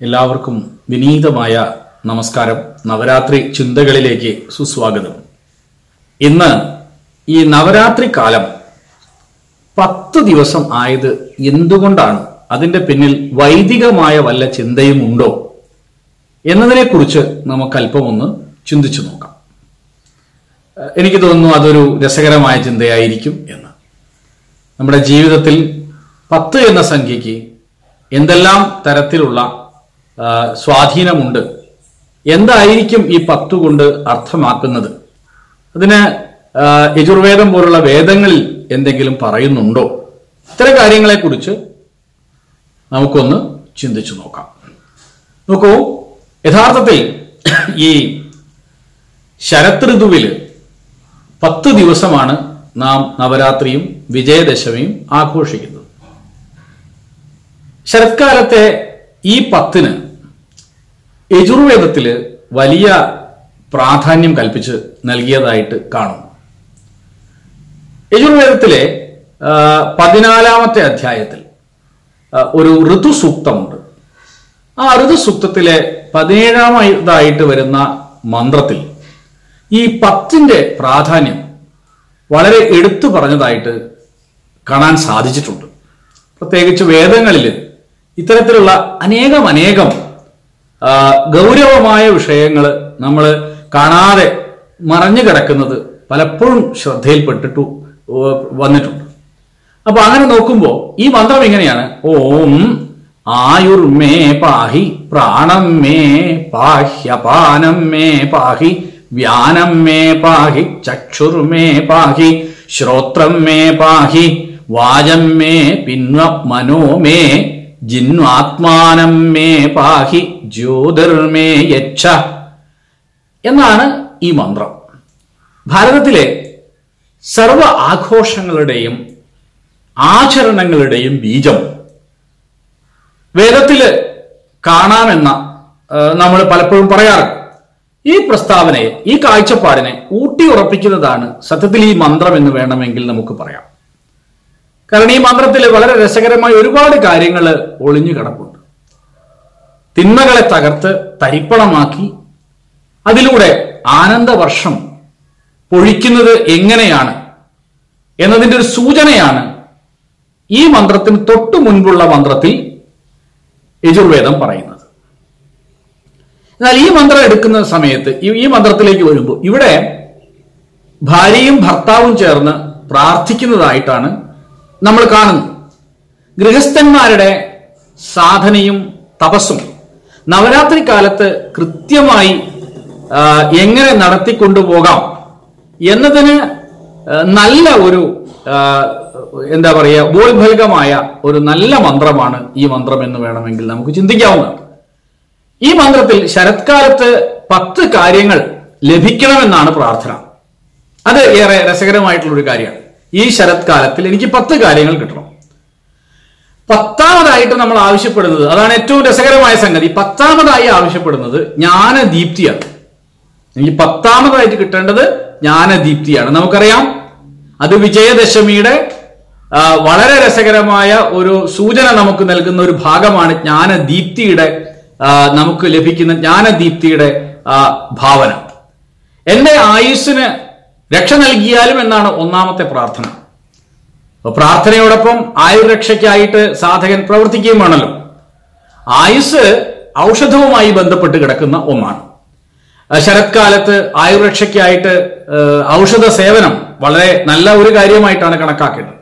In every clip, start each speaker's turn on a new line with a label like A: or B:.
A: എല്ലാവർക്കും വിനീതമായ നമസ്കാരം. നവരാത്രി ചിന്തകളിലേക്ക് സുസ്വാഗതം. ഇന്ന് ഈ നവരാത്രി കാലം പത്ത് ദിവസം ആയത് എന്തുകൊണ്ടാണ്? അതിന്റെ പിന്നിൽ വൈദികമായ വല്ല ചിന്തയും ഉണ്ടോ? എന്നതിനെക്കുറിച്ച് നമുക്ക് അല്പം ഒന്ന് ചിന്തിച്ചു നോക്കാം. എനിക്ക് തോന്നുന്നു അതൊരു രസകരമായ ചിന്തയായിരിക്കും എന്ന്. നമ്മുടെ ജീവിതത്തിൽ പത്ത് എന്ന സംഖ്യയ്ക്ക് എന്തെല്ലാം തരത്തിലുള്ള സ്വാധീനമുണ്ട്? എന്തായിരിക്കും ഈ പത്ത് കൊണ്ട് അർത്ഥമാക്കുന്നത്? അതിന് യജുർവേദം പോലുള്ള വേദങ്ങളിൽ എന്തെങ്കിലും പറയുന്നുണ്ടോ? ഇത്തരം കാര്യങ്ങളെക്കുറിച്ച് നമുക്കൊന്ന് ചിന്തിച്ചു നോക്കാം. നോക്കൂ യഥാർത്ഥത്തിൽ ഈ ശരത് ഋതുവിൽ പത്ത് ദിവസമാണ് നാം നവരാത്രിയും വിജയദശമിയും ആഘോഷിക്കുന്നത് ശരത്കാലത്തെ ഈ പത്തിന് യജുർവേദത്തിൽ വലിയ പ്രാധാന്യം കൽപ്പിച്ച് നൽകിയതായിട്ട് കാണും യജുർവേദത്തിലെ പതിനാലാമത്തെ അധ്യായത്തിൽ ഒരു ഋതുസൂക്തമുണ്ട്. ആ ഋതുസൂക്തത്തിലെ പതിനേഴാമതായിട്ട് വരുന്ന മന്ത്രത്തിൽ ഈ പത്തിന്റെ പ്രാധാന്യം വളരെ എടുത്തു പറഞ്ഞതായിട്ട് കാണാൻ സാധിച്ചിട്ടുണ്ട്. പ്രത്യേകിച്ച് വേദങ്ങളിൽ ഇത്തരത്തിലുള്ള അനേകം അനേകം ഗൗരവമായ വിഷയങ്ങൾ നമ്മൾ കാണാതെ മറഞ്ഞു കിടക്കുന്നത് പലപ്പോഴും ശ്രദ്ധയിൽപ്പെട്ടിട്ടു വന്നിട്ടുണ്ട്. അപ്പൊ അങ്ങനെ നോക്കുമ്പോൾ ഈ മന്ത്രം ഇങ്ങനെയാണ്. ഓം ആയുർമേ പാഹി പ്രാണം മേ പാഹ്യപാനം മേ പാഹി വ്യാനം മേ പാഹി ചക്ഷുർമേ പാഹി ശ്രോത്രം മേ പാഹി വാചം മേ പിൻവ മനോ മേ ജിന്വാത്മാനം മേ പാഹി ജ്യോതിർമേ യച്ഛ എന്നാണ് ഈ മന്ത്രം. ഭാരതത്തിലെ സർവ ആഘോഷങ്ങളുടെയും ആചരണങ്ങളുടെയും ബീജം വേദത്തിൽ കാണാമെന്ന നമ്മൾ പലപ്പോഴും പറയാറുണ്ട്. ഈ പ്രസ്താവനയെ ഈ കാഴ്ചപ്പാടിനെ ഊട്ടി ഉറപ്പിക്കുന്നതാണ് സത്യത്തിൽ ഈ മന്ത്രം എന്ന് വേണമെങ്കിൽ നമുക്ക് പറയാം. കാരണം ഈ മന്ത്രത്തിൽ വളരെ രസകരമായ ഒരുപാട് കാര്യങ്ങൾ ഒളിഞ്ഞു കിടപ്പുണ്ട്. തിന്മകളെ തകർത്ത് തരിപ്പണമാക്കി അതിലൂടെ ആനന്ദവർഷം പൊഴിക്കുന്നത് എങ്ങനെയാണ് എന്നതിന്റെ ഒരു സൂചനയാണ് ഈ മന്ത്രത്തിന് തൊട്ടു മുൻപുള്ള മന്ത്രത്തിൽ യജുർവേദം പറയുന്നത്. എന്നാൽ ഈ മന്ത്രം എടുക്കുന്ന സമയത്ത് ഈ- മന്ത്രത്തിലേക്ക് വരുമ്പോൾ ഇവിടെ ഭാര്യയും ഭർത്താവും ചേർന്ന് പ്രാർത്ഥിക്കുന്നതായിട്ടാണ് നമ്മൾ കാണുന്നത്. ഗൃഹസ്ഥന്മാരുടെ സാധനയും തപസ്സും നവരാത്രി കാലത്ത് കൃത്യമായി എങ്ങനെ നടത്തിക്കൊണ്ടുപോകാം എന്നതിന് നല്ല ഒരു എന്താ പറയുക ബോൽഭൽകമായ ഒരു നല്ല മന്ത്രമാണ് ഈ മന്ത്രം എന്ന് വേണമെങ്കിൽ നമുക്ക് ചിന്തിക്കാവുന്നതാണ്. ഈ മന്ത്രത്തിൽ ശരത്കാലത്ത് പത്ത് കാര്യങ്ങൾ ലഭിക്കണമെന്നാണ് പ്രാർത്ഥന. അത് ഏറെ രസകരമായിട്ടുള്ള ഒരു കാര്യമാണ്. ഈ ശരത്കാലത്തിൽ എനിക്ക് പത്ത് കാര്യങ്ങൾ കിട്ടണം. പത്താമതായിട്ട് നമ്മൾ ആവശ്യപ്പെടുന്നത് അതാണ് ഏറ്റവും രസകരമായ സംഗതി. പത്താമതായി ആവശ്യപ്പെടുന്നത് ജ്ഞാനദീപ്തിയാണ്. എനിക്ക് പത്താമതായിട്ട് കിട്ടേണ്ടത് ജ്ഞാനദീപ്തിയാണ്. നമുക്കറിയാം അത് വിജയദശമിയുടെ വളരെ രസകരമായ ഒരു സൂചന നമുക്ക് നൽകുന്ന ഒരു ഭാഗമാണ് ജ്ഞാനദീപ്തിയുടെ നമുക്ക് ലഭിക്കുന്ന ജ്ഞാനദീപ്തിയുടെ ഭാവന. എന്റെ ആയുസ്സിന് രക്ഷ നൽകിയാലും എന്നാണ് ഒന്നാമത്തെ പ്രാർത്ഥന. പ്രാർത്ഥനയോടൊപ്പം ആയുർരക്ഷയ്ക്കായിട്ട് സാധകൻ പ്രവർത്തിക്കുകയും വേണമല്ലോ ആയുസ് ഔഷധവുമായി ബന്ധപ്പെട്ട് കിടക്കുന്ന ഒന്നാണ്. ശരത്കാലത്ത് ആയുർരക്ഷയ്ക്കായിട്ട് ഔഷധ സേവനം വളരെ നല്ല ഒരു കാര്യമായിട്ടാണ് കണക്കാക്കേണ്ടത്.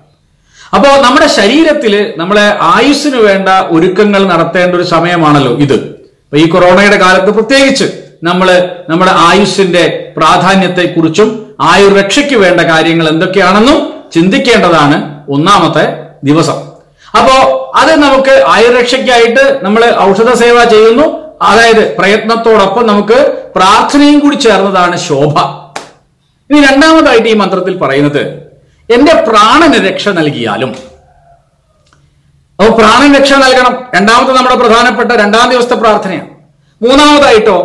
A: അപ്പോൾ നമ്മുടെ ശരീരത്തിൽ നമ്മളെ ആയുസ്സിന് വേണ്ട ഒരുക്കങ്ങൾ നടത്തേണ്ട ഒരു സമയമാണല്ലോ ഇത്. അപ്പൊ ഈ കൊറോണയുടെ കാലത്ത് പ്രത്യേകിച്ച് നമ്മൾ നമ്മുടെ ആയുസ്സിന്റെ പ്രാധാന്യത്തെക്കുറിച്ചും ആയുർരക്ഷയ്ക്ക് വേണ്ട കാര്യങ്ങൾ എന്തൊക്കെയാണെന്നും ചിന്തിക്കേണ്ടതാണ് ഒന്നാമത്തെ ദിവസം. അപ്പോ അത് നമുക്ക് ആയുർരക്ഷയ്ക്കായിട്ട് നമ്മൾ ഔഷധ സേവ ചെയ്യുന്നു. അതായത് പ്രയത്നത്തോടൊപ്പം നമുക്ക് പ്രാർത്ഥനയും കൂടി ചേർന്നതാണ് ശോഭ. ഇനി രണ്ടാമതായിട്ട് ഈ മന്ത്രത്തിൽ പറയുന്നത് എന്റെ പ്രാണന് രക്ഷ നൽകിയാലും. അപ്പോൾ പ്രാണൻ രക്ഷ നൽകണം. രണ്ടാമത്തെ നമ്മുടെ പ്രധാനപ്പെട്ട രണ്ടാം ദിവസത്തെ പ്രാർത്ഥനയാണ്. മൂന്നാമതായിട്ടോ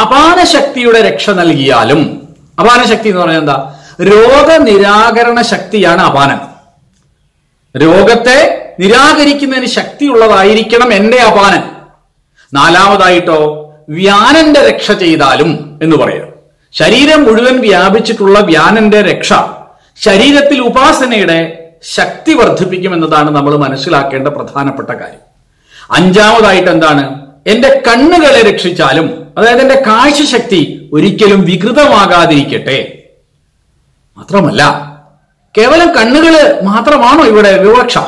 A: അപാനശക്തിയുടെ രക്ഷ നൽകിയാലും. അപാനശക്തി എന്ന് പറഞ്ഞാൽ എന്താ? രോഗനിരാകരണ ശക്തിയാണ് അപാനം. രോഗത്തെ നിരാകരിക്കുന്നതിന് ശക്തിയുള്ളതായിരിക്കണം എന്റെ അപാനൻ. നാലാമതായിട്ടോ വ്യാനന്റെ രക്ഷ ചെയ്താലും എന്ന് പറയാം ശരീരം മുഴുവൻ വ്യാപിച്ചിട്ടുള്ള വ്യാനന്റെ രക്ഷ. ശരീരത്തിൽ ഉപാസനയുടെ ശക്തി വർദ്ധിപ്പിക്കുമെന്നതാണ് നമ്മൾ മനസ്സിലാക്കേണ്ട പ്രധാനപ്പെട്ട കാര്യം. അഞ്ചാമതായിട്ട് എന്താണ്? എന്റെ കണ്ണുകളെ രക്ഷിച്ചാലും അതായത് എന്റെ കാഴ്ചശക്തി ഒരിക്കലും വികൃതമാകാതിരിക്കട്ടെ. മാത്രമല്ല കേവലം കണ്ണുകൾ മാത്രമാണോ ഇവിടെ വിവക്ഷ?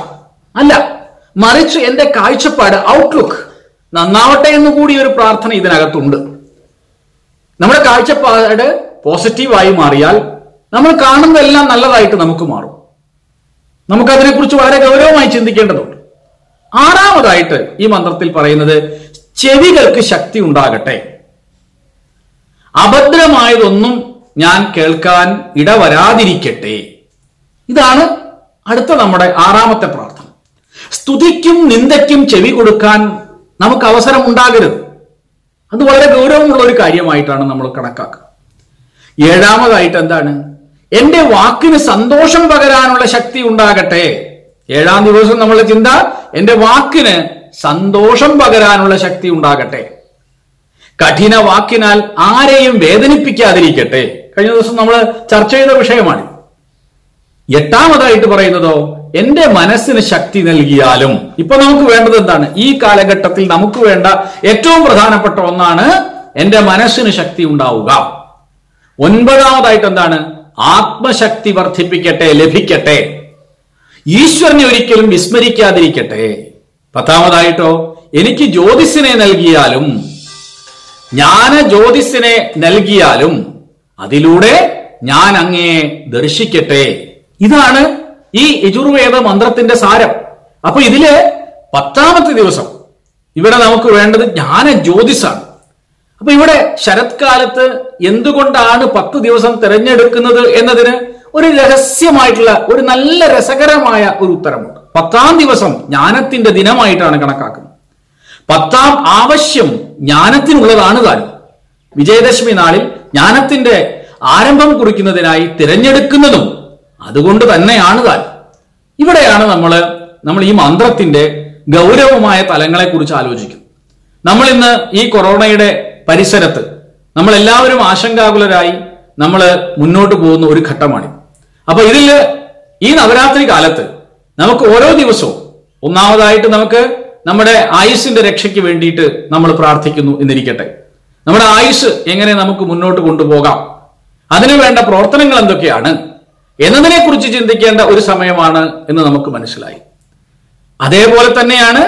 A: അല്ല മറിച്ച് എന്റെ കാഴ്ചപ്പാട് ഔട്ട്ലുക്ക് നന്നാവട്ടെ എന്ന് കൂടി ഒരു പ്രാർത്ഥന ഇതിനകത്തുണ്ട്. നമ്മുടെ കാഴ്ചപ്പാട് പോസിറ്റീവായി മാറിയാൽ നമ്മൾ കാണുന്നതെല്ലാം നല്ലതായിട്ട് നമുക്ക് മാറും. നമുക്കതിനെക്കുറിച്ച് വളരെ ഗൗരവമായി ചിന്തിക്കേണ്ടതുണ്ട്. ആറാമതായിട്ട് ഈ മന്ത്രത്തിൽ പറയുന്നത് ചെവികൾക്ക് ശക്തി ഉണ്ടാകട്ടെ. അഭദ്രമായതൊന്നും ഞാൻ കേൾക്കാൻ ഇടവരാതിരിക്കട്ടെ. ഇതാണ് അടുത്ത നമ്മുടെ ആറാമത്തെ പ്രാർത്ഥന. സ്തുതിക്കും നിന്ദയ്ക്കും ചെവി കൊടുക്കാൻ നമുക്ക് അവസരം ഉണ്ടാകരുത്. അത് വളരെ ഗൗരവമുള്ള ഒരു കാര്യമായിട്ടാണ് നമ്മൾ കണക്കാക്കുക. ഏഴാമതായിട്ട് എന്താണ്? എന്റെ വാക്കിന് സന്തോഷം പകരാനുള്ള ശക്തി ഉണ്ടാകട്ടെ. ഏഴാം ദിവസം നമ്മൾ ചിന്ത എന്റെ വാക്കിന് സന്തോഷം പകരാനുള്ള ശക്തി ഉണ്ടാകട്ടെ. കഠിന വാക്കിനാൽ ആരെയും വേദനിപ്പിക്കാതിരിക്കട്ടെ. കഴിഞ്ഞ ദിവസം നമ്മൾ ചർച്ച ചെയ്ത വിഷയമാണ്. എട്ടാമതായിട്ട് പറയുന്നതോ എന്റെ മനസ്സിന് ശക്തി നൽകിയാലും. ഇപ്പൊ നമുക്ക് വേണ്ടത് എന്താണ്? ഈ കാലഘട്ടത്തിൽ നമുക്ക് വേണ്ട ഏറ്റവും പ്രധാനപ്പെട്ട ഒന്നാണ് എന്റെ മനസ്സിന് ശക്തി ഉണ്ടാവുക. ഒൻപതാമതായിട്ട് എന്താണ്? ആത്മശക്തി വർദ്ധിപ്പിക്കട്ടെ ലഭിക്കട്ടെ. ഈശ്വരനെ ഒരിക്കലും വിസ്മരിക്കാതിരിക്കട്ടെ. പത്താമതായിട്ടോ എനിക്ക് ജ്യോതിസിനെ നൽകിയാലും ജ്ഞാന ജ്യോതിസിനെ നൽകിയാലും അതിലൂടെ ഞാൻ അങ്ങേ ദർശിക്കട്ടെ. ഇതാണ് ഈ യജുർവേദ മന്ത്രത്തിന്റെ സാരം. അപ്പൊ ഇതിൽ പത്താമത്തെ ദിവസം ഇവിടെ നമുക്ക് വേണ്ടത് ജ്ഞാന ജ്യോതിസാണ് അപ്പൊ ഇവിടെ ശരത്കാലത്ത് എന്തുകൊണ്ടാണ് പത്ത് ദിവസം തിരഞ്ഞെടുക്കുന്നത് എന്നതിന് ഒരു രഹസ്യമായിട്ടുള്ള ഒരു നല്ല രസകരമായ ഒരു ഉത്തരമുണ്ട്. പത്താം ദിവസം ജ്ഞാനത്തിന്റെ ദിനമായിട്ടാണ് കണക്കാക്കുന്നത്. പത്താം ആവശ്യം ജ്ഞാനത്തിനുള്ളതാണ് താനും വിജയദശമി നാളിൽ ജ്ഞാനത്തിന്റെ ആരംഭം കുറിക്കുന്നതിനായി തിരഞ്ഞെടുക്കുന്നതും അതുകൊണ്ട് തന്നെയാണ് താൻ. ഇവിടെയാണ് നമ്മൾ നമ്മൾ ഈ മന്ത്രത്തിന്റെ ഗൗരവമായ തലങ്ങളെ കുറിച്ച് ആലോചിക്കുന്നത്. നമ്മൾ ഇന്ന് ഈ കൊറോണയുടെ പരിസരത്ത് നമ്മൾ എല്ലാവരും ആശങ്കാകുലരായി നമ്മൾ മുന്നോട്ട് പോകുന്ന ഒരു ഘട്ടമാണ് അപ്പൊ ഇതിൽ ഈ നവരാത്രി കാലത്ത് നമുക്ക് ഓരോ ദിവസവും ഒന്നാമതായിട്ട് നമുക്ക് നമ്മുടെ ആയുസിന്റെ രക്ഷയ്ക്ക് വേണ്ടിയിട്ട് നമ്മൾ പ്രാർത്ഥിക്കുന്നു എന്നിരിക്കട്ടെ. നമ്മുടെ ആയുസ് എങ്ങനെ നമുക്ക് മുന്നോട്ട് കൊണ്ടുപോകാം? അതിനു വേണ്ട പ്രവർത്തനങ്ങൾ എന്തൊക്കെയാണ്? എന്നതിനെ കുറിച്ച് ചിന്തിക്കേണ്ട ഒരു സമയമാണ് എന്ന് നമുക്ക് മനസ്സിലായി. അതേപോലെ തന്നെയാണ്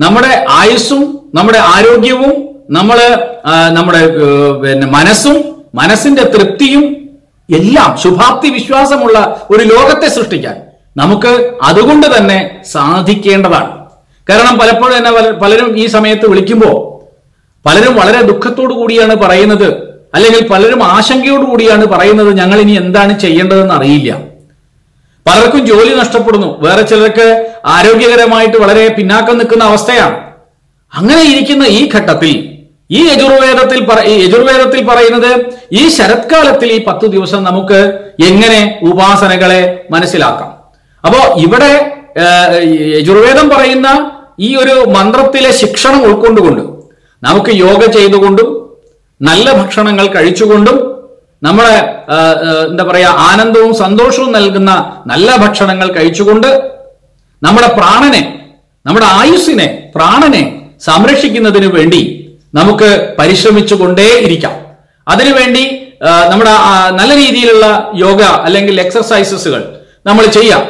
A: നമ്മുടെ ആയുസ്സും നമ്മുടെ ആരോഗ്യവും നമ്മൾ നമ്മുടെ പിന്നെ മനസ്സും മനസ്സിന്റെ തൃപ്തിയും എല്ലാം ശുഭാപ്തി വിശ്വാസമുള്ള ഒരു ലോകത്തെ സൃഷ്ടിക്കാൻ നമുക്ക് അതുകൊണ്ട് തന്നെ സാധിക്കേണ്ടതാണ്. കാരണം പലപ്പോഴും തന്നെ പലരും ഈ സമയത്ത് വിളിക്കുമ്പോൾ പലരും വളരെ ദുഃഖത്തോടു കൂടിയാണ് പറയുന്നത്. അല്ലെങ്കിൽ പലരും ആശങ്കയോടു കൂടിയാണ് പറയുന്നത് ഞങ്ങൾ ഇനി എന്താണ് ചെയ്യേണ്ടതെന്ന് അറിയില്ല. പലർക്കും ജോലി നഷ്ടപ്പെടുന്നു. വേറെ ചിലർക്ക് ആരോഗ്യകരമായിട്ട് വളരെ പിന്നാക്കം നിൽക്കുന്ന അവസ്ഥയാണ്. അങ്ങനെ ഇരിക്കുന്ന ഈ ഘട്ടത്തിൽ ഈ യജുർവേദത്തിൽ യജുർവേദത്തിൽ പറയുന്നത് ഈ ശരത്കാലത്തിൽ ഈ പത്തു ദിവസം നമുക്ക് എങ്ങനെ ഉപാസനകളെ മനസ്സിലാക്കാം? അപ്പോ ഇവിടെ യജുർവേദം പറയുന്ന ഈ ഒരു മന്ത്രത്തിലെ ശിക്ഷണം ഉൾക്കൊണ്ടുകൊണ്ട് നമുക്ക് യോഗ ചെയ്തുകൊണ്ടും നല്ല ഭക്ഷണങ്ങൾ കഴിച്ചുകൊണ്ടും നമ്മളെ എന്താ പറയാ ആനന്ദവും സന്തോഷവും നൽകുന്ന നല്ല ഭക്ഷണങ്ങൾ കഴിച്ചുകൊണ്ട് നമ്മുടെ പ്രാണനെ നമ്മുടെ ആയുസ്സിനെ പ്രാണനെ സംരക്ഷിക്കുന്നതിന് വേണ്ടി നമുക്ക് പരിശ്രമിച്ചുകൊണ്ടേ ഇരിക്കാം. അതിനുവേണ്ടി നമ്മുടെ നല്ല രീതിയിലുള്ള യോഗ അല്ലെങ്കിൽ എക്സർസൈസസുകൾ നമ്മൾ ചെയ്യാം.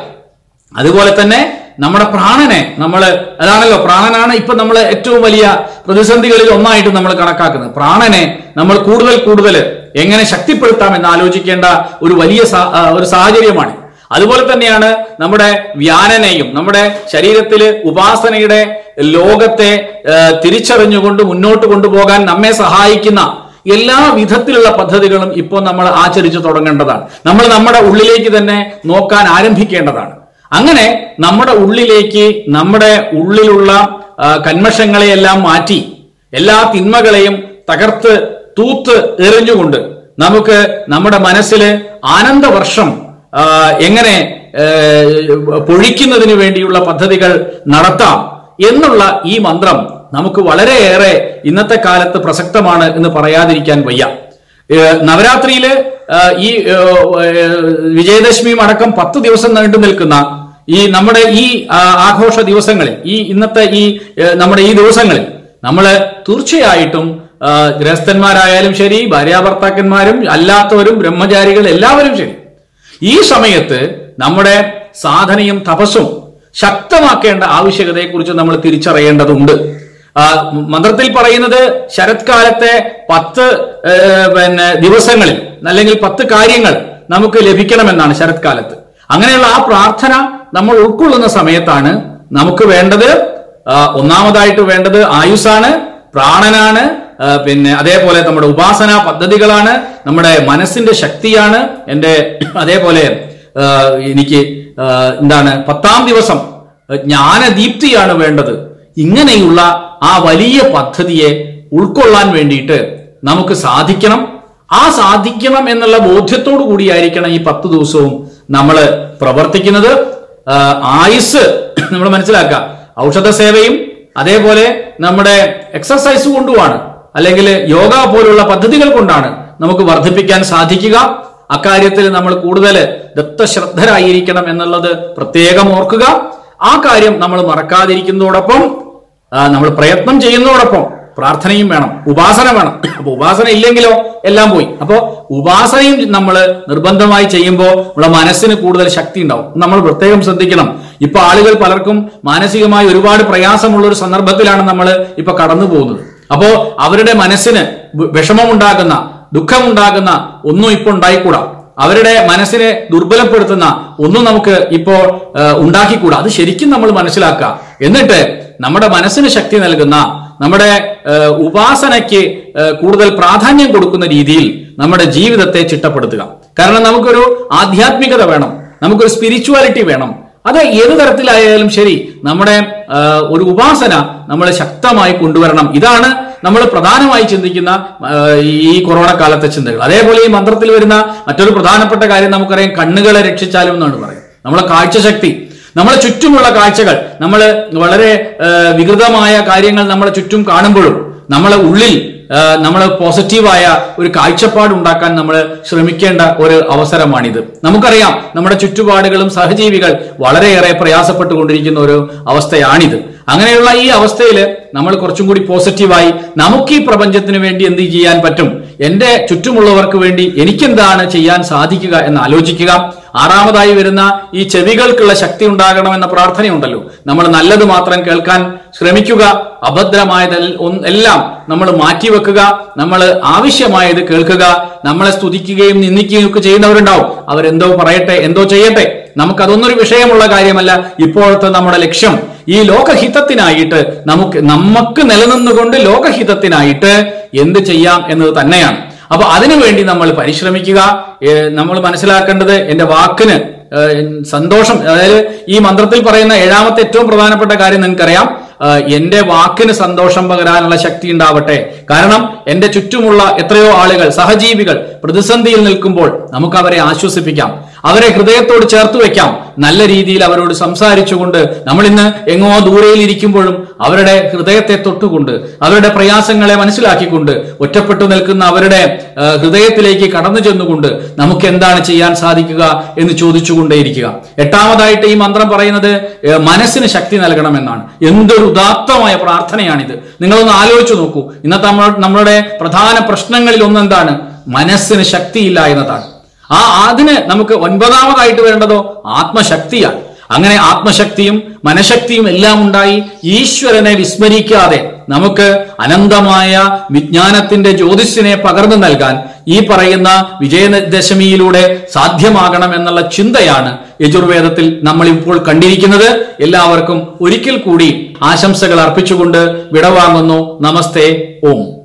A: അതുപോലെ തന്നെ നമ്മുടെ പ്രാണനെ നമ്മൾ അതാണല്ലോ പ്രാണനാണ് ഇപ്പൊ നമ്മൾ ഏറ്റവും വലിയ പ്രതിസന്ധികളിൽ ഒന്നായിട്ട് നമ്മൾ കണക്കാക്കുന്നത്. പ്രാണനെ നമ്മൾ കൂടുതൽ കൂടുതൽ എങ്ങനെ ശക്തിപ്പെടുത്താം എന്ന് ആലോചിക്കേണ്ട ഒരു വലിയ ഒരു സാഹചര്യമാണ്. അതുപോലെ തന്നെയാണ് നമ്മുടെ വ്യാനനെയും നമ്മുടെ ശരീരത്തിൽ ഉപാസനയുടെ ലോകത്തെ തിരിച്ചറിഞ്ഞുകൊണ്ട് മുന്നോട്ട് കൊണ്ടുപോകാൻ നമ്മെ സഹായിക്കുന്ന എല്ലാ വിധത്തിലുള്ള പദ്ധതികളും ഇപ്പോൾ നമ്മൾ ആചരിച്ചു തുടങ്ങേണ്ടതാണ്. നമ്മൾ നമ്മുടെ ഉള്ളിലേക്ക് തന്നെ നോക്കാൻ ആരംഭിക്കേണ്ടതാണ്. അങ്ങനെ നമ്മുടെ ഉള്ളിലേക്ക് നമ്മുടെ ഉള്ളിലുള്ള കന്മഷങ്ങളെയെല്ലാം മാറ്റി എല്ലാ തിന്മകളെയും തകർത്ത് തൂത്ത് എറിഞ്ഞുകൊണ്ട് നമുക്ക് നമ്മുടെ മനസ്സിൽ ആനന്ദവർഷം എങ്ങനെ പൊഴിക്കുന്നതിന് വേണ്ടിയുള്ള പദ്ധതികൾ നടത്താം. എന്നുള്ള ഈ മന്ത്രം നമുക്ക് വളരെയേറെ ഇന്നത്തെ കാലത്ത് പ്രസക്തമാണ് എന്ന് പറയാതിരിക്കാൻ വയ്യ. നവരാത്രിയിൽ ഈ വിജയദശമിയും അടക്കം പത്ത് ദിവസം നീണ്ടു നിൽക്കുന്ന ഈ നമ്മുടെ ഈ ആഘോഷ ദിവസങ്ങളിൽ ഈ ഇന്നത്തെ ഈ നമ്മുടെ ഈ ദിവസങ്ങളിൽ നമ്മൾ തീർച്ചയായിട്ടും ഗൃഹസ്ഥന്മാരായാലും ശരി ഭാര്യാഭർത്താക്കന്മാരും അല്ലാത്തവരും ബ്രഹ്മചാരികൾ എല്ലാവരും ശരി. ഈ സമയത്ത് നമ്മുടെ സാധനയും തപസ്സും ശക്തമാക്കേണ്ട ആവശ്യകതയെക്കുറിച്ച് നമ്മൾ തിരിച്ചറിയേണ്ടതുണ്ട്. മന്ത്രത്തിൽ പറയുന്നത് ശരത്കാലത്തെ പത്ത് പിന്നെ ദിവസങ്ങളിൽ അല്ലെങ്കിൽ പത്ത് കാര്യങ്ങൾ നമുക്ക് ലഭിക്കണമെന്നാണ് ശരത്കാലത്ത്. അങ്ങനെയുള്ള ആ പ്രാർത്ഥന നമ്മൾ ഉൾക്കൊള്ളുന്ന സമയത്താണ് നമുക്ക് വേണ്ടത് ഒന്നാമതായിട്ട് വേണ്ടത് ആയുസാണ് പ്രാണനാണ് പിന്നെ അതേപോലെ നമ്മുടെ ഉപാസന പദ്ധതികളാണ് നമ്മുടെ മനസ്സിന്റെ ശക്തിയാണ് എന്റെ അതേപോലെ എനിക്ക് എന്താണ് പത്താം ദിവസം ജ്ഞാനദീപ്തിയാണ് വേണ്ടത്. ഇങ്ങനെയുള്ള ആ വലിയ പദ്ധതിയെ ഉൾക്കൊള്ളാൻ വേണ്ടിയിട്ട് നമുക്ക് സാധിക്കണം. ആ സാധിക്കണം എന്നുള്ള ബോധ്യത്തോടു കൂടിയായിരിക്കണം ഈ പത്ത് ദിവസവും നമ്മൾ പ്രവർത്തിക്കുന്നത്. ആയുസ് നമ്മൾ മനസ്സിലാക്കുക. ഔഷധ സേവയും അതേപോലെ നമ്മുടെ എക്സസൈസ് കൊണ്ടുമാണ്. അല്ലെങ്കിൽ യോഗ പോലുള്ള പദ്ധതികൾ കൊണ്ടാണ് നമുക്ക് വർദ്ധിപ്പിക്കാൻ സാധിക്കുക. അക്കാര്യത്തിൽ നമ്മൾ കൂടുതൽ ദത്തശ്രദ്ധരായിരിക്കണം എന്നുള്ളത് പ്രത്യേകം ഓർക്കുക. ആ കാര്യം നമ്മൾ മറക്കാതിരിക്കുന്നതോടൊപ്പം നമ്മൾ പ്രയത്നം ചെയ്യുന്നതോടൊപ്പം പ്രാർത്ഥനയും വേണം ഉപാസന വേണം. അപ്പൊ ഉപാസന ഇല്ലെങ്കിലോ എല്ലാം പോയി. അപ്പോ ഉപാസനയും നമ്മൾ നിർബന്ധമായി ചെയ്യുമ്പോൾ നമ്മുടെ മനസ്സിന് കൂടുതൽ ശക്തി ഉണ്ടാവും. നമ്മൾ പ്രത്യേകം ശ്രദ്ധിക്കണം. ഇപ്പൊ ആളുകൾ പലർക്കും മാനസികമായി ഒരുപാട് പ്രയാസമുള്ള ഒരു സന്ദർഭത്തിലാണ് നമ്മൾ ഇപ്പൊ കടന്നു പോകുന്നത് അപ്പോ അവരുടെ മനസ്സിന് വി- വിഷമമുണ്ടാകുന്ന ദുഃഖമുണ്ടാകുന്ന ഒന്നും ഇപ്പൊ ഉണ്ടായിക്കൂടാ. അവരുടെ മനസ്സിനെ ദുർബലപ്പെടുത്തുന്ന ഒന്നും നമുക്ക് ഇപ്പോൾ ഉണ്ടാക്കിക്കൂടാ. അത് ശരിക്കും നമ്മൾ മനസ്സിലാക്കുക. എന്നിട്ട് നമ്മുടെ മനസ്സിന് ശക്തി നൽകുന്ന നമ്മുടെ ഉപാസനയ്ക്ക് കൂടുതൽ പ്രാധാന്യം കൊടുക്കുന്ന രീതിയിൽ നമ്മുടെ ജീവിതത്തെ ചിട്ടപ്പെടുത്തുക. കാരണം നമുക്കൊരു ആധ്യാത്മികത വേണം. നമുക്കൊരു സ്പിരിച്വാലിറ്റി വേണം. അത് ഏത് തരത്തിലായാലും ശരി നമ്മുടെ ഒരു ഉപാസന നമ്മളെ ശക്തമായി കൊണ്ടുവരണം. ഇതാണ് നമ്മൾ പ്രധാനമായി ചിന്തിക്കുന്ന ഈ കൊറോണ കാലത്തെ ചിന്തകൾ. അതേപോലെ ഈ മന്ത്രത്തിൽ വരുന്ന മറ്റൊരു പ്രധാനപ്പെട്ട കാര്യം നമുക്കറിയാം കണ്ണുകളെ രക്ഷിച്ചാലും എന്നാണ് പറയുന്നത്. നമ്മളെ കാഴ്ചശക്തി നമ്മളെ ചുറ്റുമുള്ള കാഴ്ചകൾ നമ്മൾ വളരെ വികൃതമായ കാര്യങ്ങൾ നമ്മളെ ചുറ്റും കാണുമ്പോഴും നമ്മളെ ഉള്ളിൽ നമ്മൾ പോസിറ്റീവായ ഒരു കാഴ്ചപ്പാട് ഉണ്ടാക്കാൻ നമ്മൾ ശ്രമിക്കേണ്ട ഒരു അവസരമാണിത്. നമുക്കറിയാം നമ്മുടെ ചുറ്റുപാടുകളും സഹജീവികൾ വളരെയേറെ പ്രയാസപ്പെട്ടുകൊണ്ടിരിക്കുന്ന ഒരു അവസ്ഥയാണിത്. അങ്ങനെയുള്ള ഈ അവസ്ഥയിൽ നമ്മൾ കുറച്ചും കൂടി പോസിറ്റീവായി നമുക്ക് ഈ പ്രപഞ്ചത്തിന് വേണ്ടി എന്ത് ചെയ്യാൻ പറ്റും? എന്റെ ചുറ്റുമുള്ളവർക്ക് വേണ്ടി എനിക്കെന്താണ് ചെയ്യാൻ സാധിക്കുക എന്ന് ആലോചിക്കുക. ആറാമതായി വരുന്ന ഈ ചെവികൾക്കുള്ള ശക്തി ഉണ്ടാകണമെന്ന പ്രാർത്ഥനയുണ്ടല്ലോ. നമ്മൾ നല്ലത് മാത്രം കേൾക്കാൻ ശ്രമിക്കുക അഭദ്രമായത് എല്ലാം നമ്മൾ മാറ്റിവെക്കുക നമ്മൾ ആവശ്യമായത് കേൾക്കുക നമ്മളെ സ്തുതിക്കുകയും നിന്ദിക്കുകയും ഒക്കെ ചെയ്യുന്നവരുണ്ടാവും. അവരെന്തോ പറയട്ടെ എന്തോ ചെയ്യട്ടെ. നമുക്കതൊന്നൊരു വിഷയമുള്ള കാര്യമല്ല. ഇപ്പോഴത്തെ നമ്മുടെ ലക്ഷ്യം ഈ ലോകഹിതത്തിനായിട്ട് നമുക്ക് നമുക്ക് നിലനിന്നുകൊണ്ട് ലോകഹിതത്തിനായിട്ട് എന്ത് ചെയ്യാം എന്നത് തന്നെയാണ്. അപ്പൊ അതിനുവേണ്ടി നമ്മൾ പരിശ്രമിക്കുക. നമ്മൾ മനസ്സിലാക്കേണ്ടത് എന്റെ വാക്കിന് സന്തോഷം. അതായത് ഈ മന്ത്രത്തിൽ പറയുന്ന ഏഴാമത്തെ ഏറ്റവും പ്രധാനപ്പെട്ട കാര്യം നിങ്ങൾക്കറിയാം. എന്റെ വാക്കിന് സന്തോഷം പകരാനുള്ള ശക്തി ഉണ്ടാവട്ടെ. കാരണം എന്റെ ചുറ്റുമുള്ള എത്രയോ ആളുകൾ സഹജീവികൾ പ്രതിസന്ധിയിൽ നിൽക്കുമ്പോൾ നമുക്ക് അവരെ ആശ്വസിപ്പിക്കാം. അവരെ ഹൃദയത്തോട് ചേർത്ത് വെക്കാം. നല്ല രീതിയിൽ അവരോട് സംസാരിച്ചുകൊണ്ട് നമ്മൾ ഇന്ന് എങ്ങോ ദൂരയിൽ ഇരിക്കുമ്പോഴും അവരുടെ ഹൃദയത്തെ തൊട്ടുകൊണ്ട് അവരുടെ പ്രയാസങ്ങളെ മനസ്സിലാക്കിക്കൊണ്ട് ഒറ്റപ്പെട്ടു നിൽക്കുന്ന അവരുടെ ഹൃദയത്തിലേക്ക് കടന്നു ചെന്നുകൊണ്ട് നമുക്ക് എന്താണ് ചെയ്യാൻ സാധിക്കുക എന്ന് ചോദിച്ചുകൊണ്ടേയിരിക്കുക. എട്ടാമതായിട്ട് ഈ മന്ത്രം പറയുന്നത് മനസ്സിന് ശക്തി നൽകണമെന്നാണ്. എന്തൊരു ഉദാത്തമായ പ്രാർത്ഥനയാണിത്. നിങ്ങളൊന്ന് ആലോചിച്ചു നോക്കൂ. ഇന്നത്തെ നമ്മളുടെ പ്രധാന പ്രശ്നങ്ങളിൽ ഒന്നെന്താണ് മനസ്സിന് ശക്തിയില്ല എന്നതാണ്. ആ അതിന് നമുക്ക് ഒൻപതാമതായിട്ട് വേണ്ടതോ? ആത്മശക്തിയാണ്. അങ്ങനെ ആത്മശക്തിയും മനഃശക്തിയും എല്ലാം ഉണ്ടായി ഈശ്വരനെ വിസ്മരിക്കാതെ നമുക്ക് അനന്തമായ വിജ്ഞാനത്തിന്റെ ജ്യോതിസിനെ പകർന്നു നൽകാൻ ഈ പറയുന്ന വിജയദശമിയിലൂടെ സാധ്യമാകണം എന്നുള്ള ചിന്തയാണ് യജുർവേദത്തിൽ നമ്മൾ ഇപ്പോൾ കണ്ടിരിക്കുന്നത്. എല്ലാവർക്കും ഒരിക്കൽ കൂടി ആശംസകൾ അർപ്പിച്ചുകൊണ്ട് വിടവാങ്ങുന്നു. നമസ്തേ. ഓം.